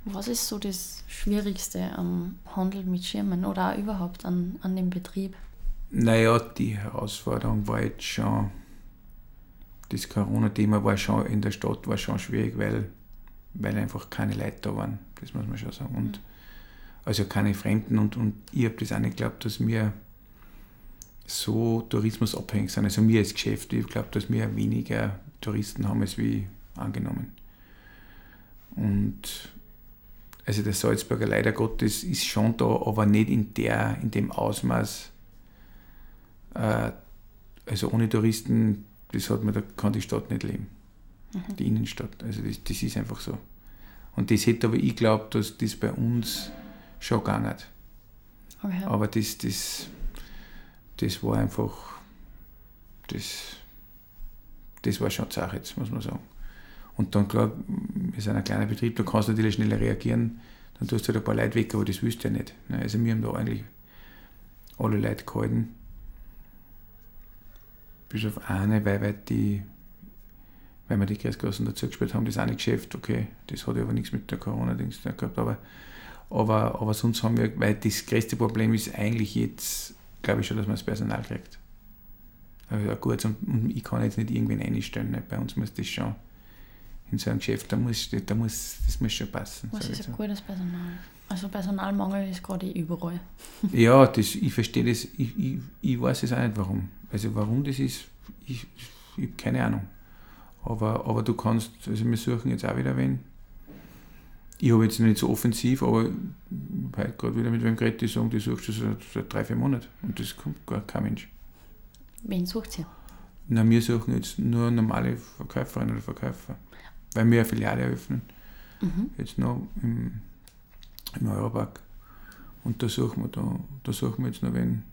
Was ist so das Schwierigste am Handel mit Schirmen oder auch überhaupt an, an dem Betrieb? Naja, die Herausforderung war jetzt schon, das Corona-Thema war schon in der Stadt war schon schwierig, weil, weil einfach keine Leute da waren, das muss man schon sagen. Und, also keine Fremden und, und ich habe das auch nicht geglaubt, dass wir so tourismusabhängig sind. Also mir als Geschäft, ich glaube, dass wir weniger Touristen haben als wie angenommen. Und also der Salzburger leider Gottes ist schon da, aber nicht in, der, in dem Ausmaß. Äh, also ohne Touristen, das hat man, da kann die Stadt nicht leben. Mhm. Die Innenstadt. Also das, das ist einfach so. Und das hätte aber ich glaubt, dass das bei uns schon gegangen okay. Aber das, das, das war einfach, das, das war schon Sache jetzt, muss man sagen. Und dann, klar, wir sind ein kleiner Betrieb, da kannst du natürlich schneller reagieren, dann tust du halt ein paar Leute weg, aber das willst du ja nicht. Ne? Also wir haben da eigentlich alle Leute gehalten, bis auf eine, weil, weil, die, weil wir die Kreisgassen dazu gespielt haben, das eine Geschäft, okay, das hat aber nichts mit der Corona-Dings gehabt, aber, aber, aber sonst haben wir, weil das größte Problem ist eigentlich jetzt, glaube ich schon, dass man das Personal kriegt. Also gut, und ich kann jetzt nicht irgendwen einstellen, ne? bei uns muss das schon in so einem Geschäft, da muss, da muss, das muss schon passen. Was ist ein gutes Personal? Also Personalmangel ist gerade überall. ja, das, ich verstehe das, ich, ich, ich weiß es auch nicht warum. Also warum das ist, ich, ich habe keine Ahnung. Aber, aber du kannst, also wir suchen jetzt auch wieder wen. Ich habe jetzt nicht so offensiv, aber heute gerade wieder mit wem geredet, die sagen, die suchst du seit, seit drei, vier Monaten und das kommt gar kein Mensch. Wen sucht sie? Na, wir suchen jetzt nur normale Verkäuferinnen oder Verkäufer weil wir eine Filiale eröffnen. Mhm. Jetzt noch im, im Europark. Und da suchen wir, da, da suchen wir jetzt noch wen.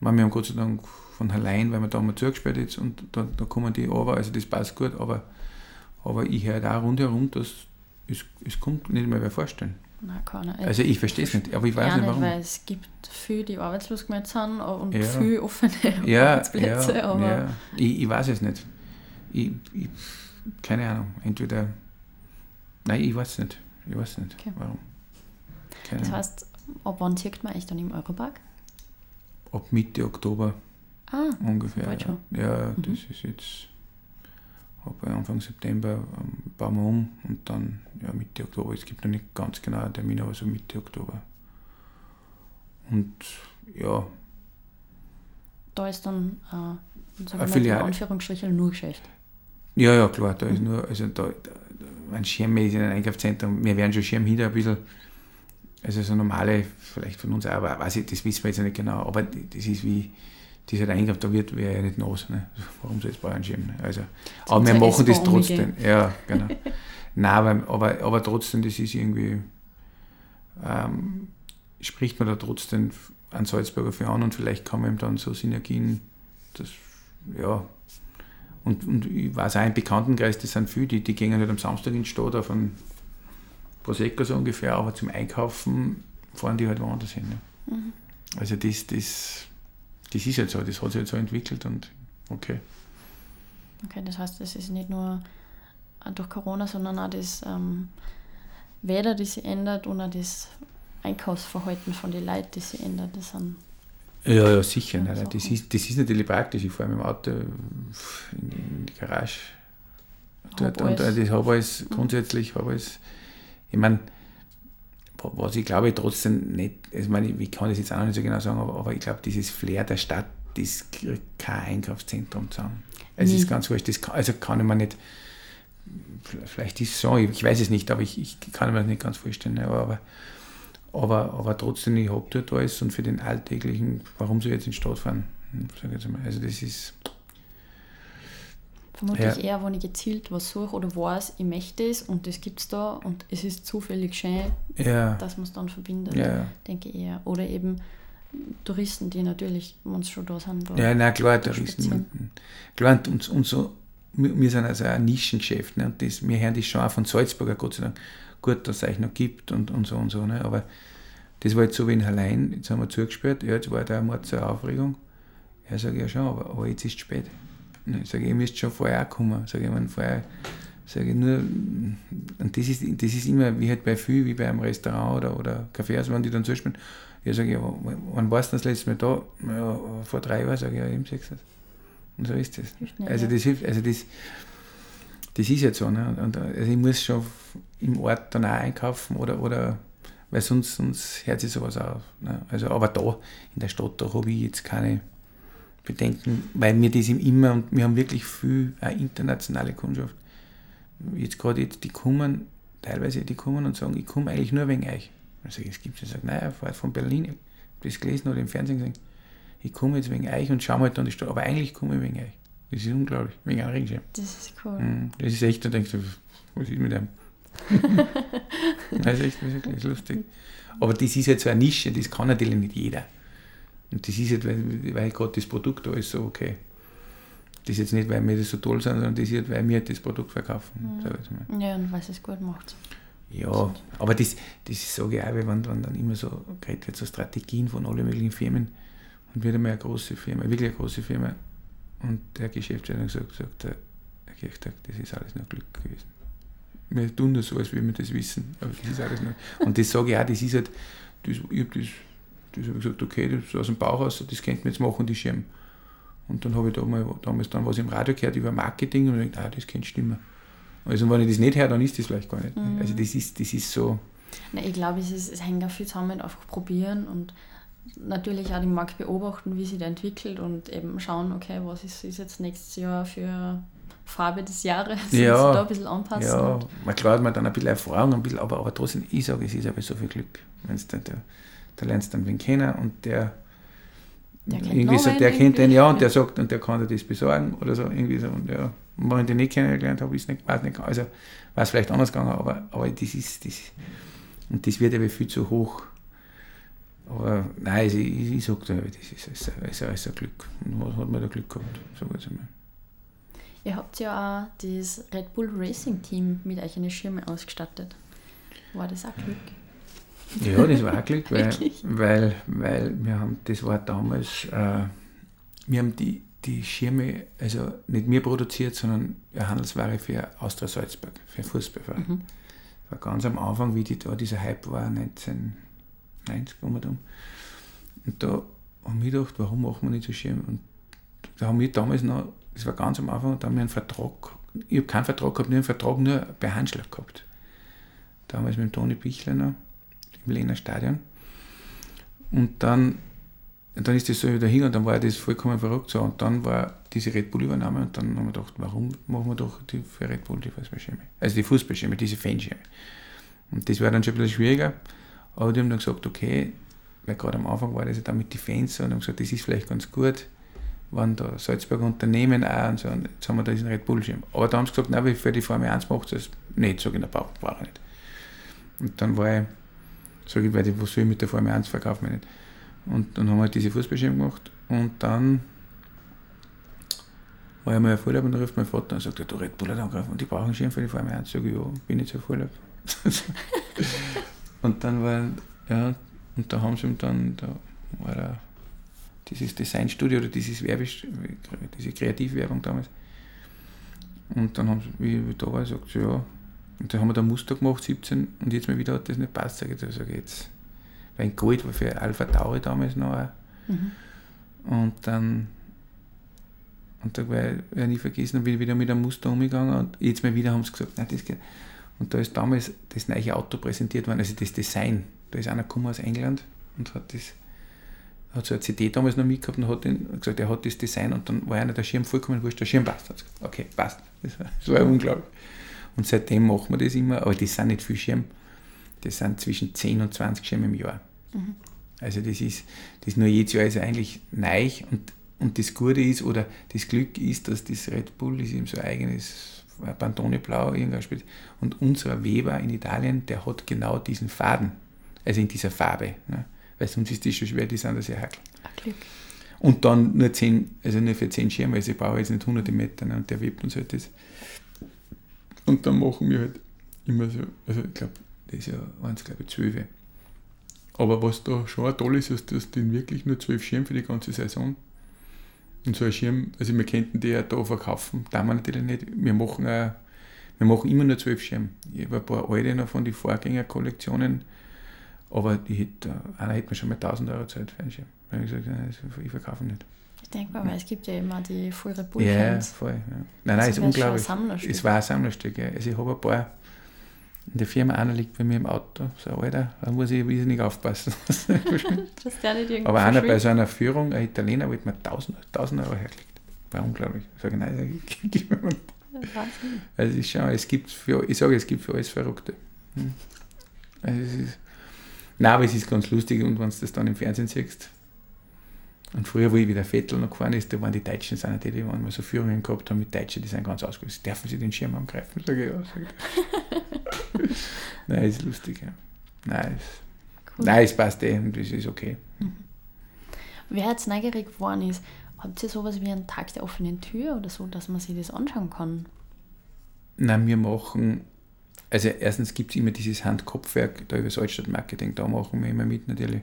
Wir haben Gott sei Dank von allein, weil wir da mal zugesperrt jetzt und da, da kommen die over, also das passt gut, aber, aber ich höre da rundherum, dass es, es kommt nicht mehr vorstellen. Nein, keiner. Also ich verstehe es nicht, aber ich weiß nicht warum. Nicht, weil es gibt viele, die arbeitslos gemeldet sind und ja. viele offene ja, Arbeitsplätze. Ja, aber ja. Ich, ich weiß es nicht. Ich, ich, keine Ahnung, entweder, nein, ich weiß nicht, ich weiß nicht, okay. warum. Keine das heißt, ab wann zirkt man eigentlich dann im Europark? Ab Mitte Oktober ah, ungefähr. Schon. Ja, mhm. das ist jetzt ab Anfang September ähm, bauen wir um und dann ja, Mitte Oktober. Es gibt noch nicht ganz genau einen Termin, aber so Mitte Oktober. Und ja. Da ist dann äh, sagen wir mal, in Anführungsstrichen nur Geschäft. Ja, ja, klar, da ist nur, also da, da ein Schirm ist in einem Einkaufszentrum, wir werden schon Schirm hinter ein bisschen, also so normale, vielleicht von uns auch, aber weiß ich, das wissen wir jetzt nicht genau, aber das ist wie, dieser Einkauf, da wird wäre ja nicht nass, ne? warum soll bei einem Schirm? Ne? Also, aber wir machen das trotzdem, ja, genau. Nein, aber, aber, aber trotzdem, das ist irgendwie, ähm, spricht man da trotzdem an Salzburger für an und vielleicht kann man ihm dann so Synergien, das, ja, und, und ich weiß auch im Bekanntenkreis, das sind viele, die, die gehen halt am Samstag in die Stadt auf einen Prosecco so ungefähr, aber zum Einkaufen fahren die halt woanders hin. Ne? Mhm. Also das, das, das ist halt so, das hat sich halt so entwickelt und okay. Okay, das heißt, es ist nicht nur durch Corona, sondern auch das ähm, Wetter, das sich ändert und auch das Einkaufsverhalten von den Leuten, das sich ändert. Das sind ja, ja, sicher. Nein, das, ist, das ist natürlich praktisch. Ich fahre mit dem Auto in, die Garage. Dort, und alles. ich habe alles, grundsätzlich habe alles, ich meine, was ich glaube trotzdem nicht, ich meine, ich kann das jetzt auch noch nicht so genau sagen, aber, aber ich glaube, dieses Flair der Stadt, das kriegt kein Einkaufszentrum zusammen. Es nee. ist ganz wurscht, das kann, also kann ich mir nicht, vielleicht ist es so, ich weiß es nicht, aber ich, ich kann mir das nicht ganz vorstellen, aber, aber aber, aber trotzdem, ich habe dort alles und für den alltäglichen, warum soll ich jetzt in die Stadt fahren? Hm, sag jetzt mal. Also das ist. Vermutlich Ja. eher, wenn ich gezielt was suche oder weiß, ich möchte es und das gibt es da und es ist zufällig schön, Ja, dass man es dann verbindet, ja, denke ich eher. Oder eben Touristen, die natürlich, wenn sie schon da sind, Ja, na klar, ist Klar, und, und, so, wir, sind also ein Nischengeschäft, ne? und das, wir hören das schon auch von Salzburger, Gott sei Dank, gut, dass es euch noch gibt und, und so und so, ne? aber das war jetzt so wie in Hallein, jetzt haben wir zugesperrt, ja, jetzt war da so eine Aufregung, ja, sage ich ja schon, aber, aber jetzt ist es spät. Ne, Sage ich, ihr müsst schon vorher auch kommen, sage ich, wenn vorher, sage ich nur, und das ist, das ist immer, wie halt bei viel, wie bei einem Restaurant oder, oder Cafés, wenn die dann zuspielen, ja, sage ich, wann warst du das letzte Mal da? Ja, vor drei Jahren, sage ich, ja, eben sechs. Und so ist das. Also das hilft, also das, das ist jetzt so. Ne? Und, also ich muss schon im Ort dann auch einkaufen oder, oder weil sonst, sonst hört sich sowas auf. Ne? Also, aber da in der Stadt, da habe ich jetzt keine Bedenken, weil wir das im immer und wir haben wirklich viel auch internationale Kundschaft. Jetzt gerade jetzt, die kommen, teilweise die kommen und sagen, ich komme eigentlich nur wegen euch. Also es gibt es, sagt, naja, ich fahre von Berlin, ich habe das gelesen oder im Fernsehen gesehen, ich komme jetzt wegen euch und schau mal dann die Stadt, aber eigentlich komme ich wegen euch. Das ist unglaublich, wegen einem Regenschirm. Das ist cool. Mhm. Das ist echt, da denkst du, was ist mit dem? das ist echt wirklich lustig. Aber das ist jetzt so eine Nische, das kann natürlich nicht jeder. Und das ist jetzt, weil, weil gerade das Produkt da ist so okay. Das ist jetzt nicht, weil wir das so toll sind, sondern das ist, jetzt, weil wir das Produkt verkaufen. mal. Ja, und was es gut macht. Ja, aber das, das sage ich auch, weil wenn, wenn dann immer so geredet wird, so Strategien von allen möglichen Firmen und wieder mal eine große Firma, wirklich eine große Firma und der Geschäftsführer hat gesagt, sagt der Herr Kirchtag, das ist alles nur Glück gewesen. Wir tun das so, als würden wir das wissen, aber das ist alles nur... Und das sage ich auch, das ist halt, das, ich habe das, das ich gesagt, okay, das ist aus dem Bauch raus, das könnten wir jetzt machen, die Schirm. Und dann habe ich da mal, damals dann was im Radio gehört über Marketing und ich gedacht, ah, das könnte stimmen. Also wenn ich das nicht höre, dann ist das vielleicht gar nicht. Mhm. Also das ist, das ist so, Na, ich glaube, es, ist, es hängt auch viel zusammen mit einfach probieren und natürlich auch den Markt beobachten, wie sich der entwickelt und eben schauen, okay, was ist, ist jetzt nächstes Jahr für Farbe des Jahres Ja. da ein bisschen anpassen. ja, man klar hat man dann ein bisschen Erfahrung, ein bisschen, aber, aber trotzdem, ich sage, es ist aber so viel Glück. Wenn's da, da, da lernst du dann wen kennen und der, Der kennt irgendwie so, der kennt den ja und der sagt und der kann dir das besorgen oder so irgendwie so und ja, und wenn ich den nicht kennengelernt habe, ist nicht, weiß nicht, also war es vielleicht anders gegangen, aber, aber das ist, das, und das wird aber viel zu hoch. Aber nein, also ich, ich sage da, das ist, ist, ist alles ein Glück. Und was hat man da Glück gehabt, sag ich einmal. Ihr habt ja auch das Red Bull Racing Team mit euch eine Schirme ausgestattet. War das auch Glück? Ja, das war auch Glück, weil, Wirklich? weil, weil wir haben, das war damals, äh, wir haben die, die Schirme, also nicht wir produziert, sondern eine Handelsware für Austria Salzburg, für Fußballverein. Mhm. Das war ganz am Anfang, wie die, da dieser Hype war, 1990 um und um. Und da haben wir gedacht, warum machen wir nicht so Schirme? Und da haben wir damals noch, das war ganz am Anfang, da haben wir einen Vertrag, ich habe keinen Vertrag gehabt, nur einen Vertrag nur bei Handschlag gehabt. Damals mit dem Toni Bichler noch im Lehner Stadion. Und dann, dann ist das so wieder hin und dann war das vollkommen verrückt so. Und dann war diese Red Bull-Übernahme und dann haben wir gedacht, warum machen wir doch die für Red Bull die Fußballschirme? Also die Fußballschirme, diese Fanschirme. Und das war dann schon ein bisschen schwieriger. Aber die haben dann gesagt, okay, weil gerade am Anfang war das ja dann mit den Fans so und haben gesagt, das ist vielleicht ganz gut, wenn da Salzburger Unternehmen auch und so, und jetzt haben wir da diesen Red Bull-Schirm. Aber da haben sie gesagt, nein, für die Formel 1 macht das nicht, sag ich, braucht er nicht. Und dann war ich, sag ich, weil was soll ich mit der Formel 1 verkaufen nicht. Und dann haben wir halt diese Fußballschirme gemacht und dann war ich mal auf Urlaub und dann ruft mein Vater und sagt, ja, du Red Bull hat angegriffen und die brauchen Schirm für die Formel 1. Sag ich, ja, bin jetzt auf Urlaub. und dann war, ja, und da haben sie ihm dann, da war da dieses Designstudio oder dieses Werbe, diese Kreativwerbung damals. Und dann haben sie, wie, wie da war, sagt sie, ja, und dann haben wir da ein Muster gemacht, 17, und jetzt mal wieder hat das nicht passt, sage ich, ich jetzt, weil in Gold war für Alpha Tauri damals noch. Mhm. Und dann, und da war ich werde ich nie vergessen, bin ich wieder mit einem Muster umgegangen und jetzt mal wieder haben sie gesagt, nein, das geht. Und da ist damals das neue Auto präsentiert worden, also das Design. Da ist einer gekommen aus England und hat das, hat so eine CD damals noch mitgehabt und hat den, gesagt, er hat das Design und dann war einer der Schirm vollkommen wurscht, der Schirm passt. Hat sie gesagt, okay, passt. Das war, das war unglaublich. Und seitdem machen wir das immer, aber das sind nicht viele Schirme. Das sind zwischen 10 und 20 Schirme im Jahr. Mhm. Also das ist, das nur jedes Jahr ist eigentlich neu und und das Gute ist, oder das Glück ist, dass das Red Bull ist eben so ein eigenes Pantone Blau irgendwas spielt. Und unser Weber in Italien, der hat genau diesen Faden, also in dieser Farbe. Ne? Weil sonst ist das schon schwer, die sind das ja hackel. Glück. Und dann nur 10, also nur für 10 Schirme, also ich brauche jetzt nicht hunderte Meter ne? und der webt uns halt das. Und dann machen wir halt immer so, also ich glaube, das ist ja eins, glaube ich, 12. Aber was da schon toll ist, ist, dass die wirklich nur 12 Schirme für die ganze Saison und so ein Schirm, also wir könnten die ja da verkaufen, da wir natürlich nicht. Wir machen, auch, wir machen immer nur zwölf Schirme. Ich habe ein paar alte noch von den Vorgängerkollektionen, aber die hätte, einer hätte mir schon mal 1000 Euro Zeit für einen Schirm. Da habe ich gesagt, ich verkaufe nicht. Ich denke mal, weil es gibt ja immer die volle Ja, voll. Ja. Nein, nein, also ist unglaublich. Es war ein Sammlerstück. Ja. Also ich habe ein paar in der Firma, einer liegt bei mir im Auto, so Alter, da muss ich nicht aufpassen. Dass der nicht Aber einer bei so einer Führung, ein Italiener, wollte mir 1000, 1000 Euro hergelegt. War unglaublich. Ich sage, nein, mir Wahnsinn. Also ich, schaue, es gibt für, ich sage, es gibt für alles Verrückte. Hm. Also es ist, nein, aber es ist ganz lustig und wenn du das dann im Fernsehen siehst, und früher, wo ich wieder Vettel noch gefahren ist, da waren die Deutschen, sind die, die waren mal so Führungen gehabt haben mit Deutschen, die sind ganz ausgerüstet. Dürfen sie den Schirm angreifen? Sag ich, ja. Sag ich. Nein, ist lustig, ja. Nein, es, cool. nein, es passt eh und es ist okay. Mhm. Wer jetzt neugierig geworden ist, habt ihr sowas wie einen Tag der offenen Tür oder so, dass man sich das anschauen kann? Nein, wir machen, also erstens gibt es immer dieses Hand-Kopfwerk, da über das Altstadt-Marketing, da machen wir immer mit natürlich.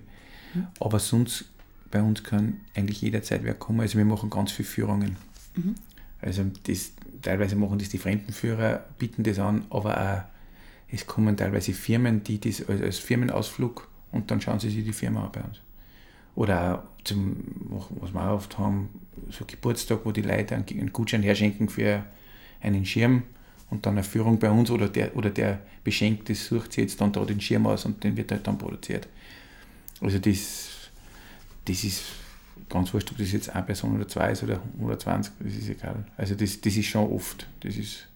Mhm. Aber sonst bei uns kann eigentlich jederzeit wer kommen. Also wir machen ganz viele Führungen. Mhm. Also das, teilweise machen das die Fremdenführer, bieten das an, aber auch es kommen teilweise Firmen, die das als, als Firmenausflug und dann schauen sie sich die Firma an bei uns. Oder auch zum, was wir auch oft haben, so Geburtstag, wo die Leute einen Gutschein herschenken für einen Schirm und dann eine Führung bei uns oder der, oder der Beschenkte sucht sich jetzt dann da den Schirm aus und den wird halt dann produziert. Also das das ist ganz wurscht, ob das jetzt eine Person oder zwei ist oder 120, das ist egal. Also das, das ist schon oft. Das ist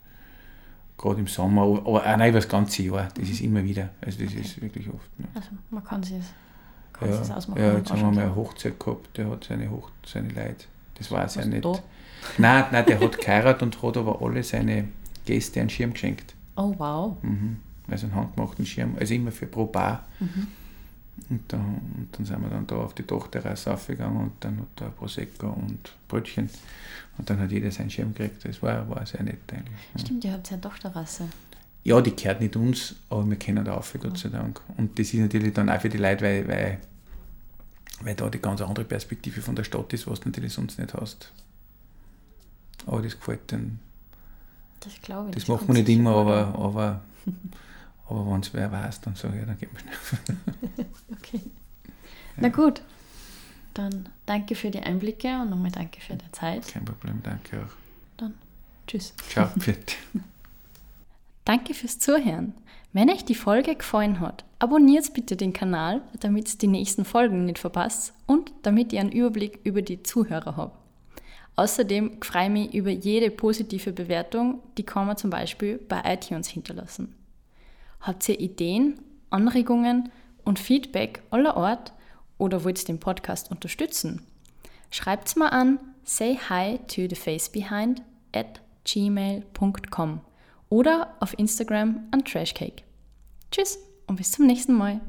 gerade im Sommer, aber auch nicht über das ganze Jahr. Das ist immer wieder. Also das okay. ist wirklich oft. Ne. Also man kann sich kann ja, ausmachen. Ja, jetzt haben wir mal eine Hochzeit gehabt, der hat seine, Hoch seine Leute. Das war sehr nett. Da? Nein, nein, der hat geheiratet und hat aber alle seine Gäste einen Schirm geschenkt. Oh wow. Mhm. Also einen handgemachten Schirm, also immer für pro Paar. Mhm. Und dann, und dann sind wir dann da auf die Dachterrasse aufgegangen und dann hat da Prosecco und Brötchen. Und dann hat jeder seinen Schirm gekriegt. Das war, war sehr nett eigentlich. Stimmt, ihr habt ja eine Dachterrasse. Ja, die gehört nicht uns, aber wir kennen da auf, Gott sei Dank. Und das ist natürlich dann auch für die Leute, weil, weil, weil da die ganz andere Perspektive von der Stadt ist, was du natürlich sonst nicht hast. Aber das gefällt dann. Das glaube ich. Das, das machen wir nicht immer, aber, aber Aber wenn es wer weiß, dann sage ich, dann gib mir schnell. okay. Na gut. Dann danke für die Einblicke und nochmal danke für die Zeit. Kein Problem, danke auch. Dann tschüss. Ciao, bitte. danke fürs Zuhören. Wenn euch die Folge gefallen hat, abonniert bitte den Kanal, damit ihr die nächsten Folgen nicht verpasst und damit ihr einen Überblick über die Zuhörer habt. Außerdem freue ich mich über jede positive Bewertung, die kann man zum Beispiel bei iTunes hinterlassen. Habt ihr Ideen, Anregungen und Feedback aller Art oder wollt ihr den Podcast unterstützen? Schreibt's mal an say hi to the face behind at gmail.com oder auf Instagram an Trashcake. Tschüss und bis zum nächsten Mal.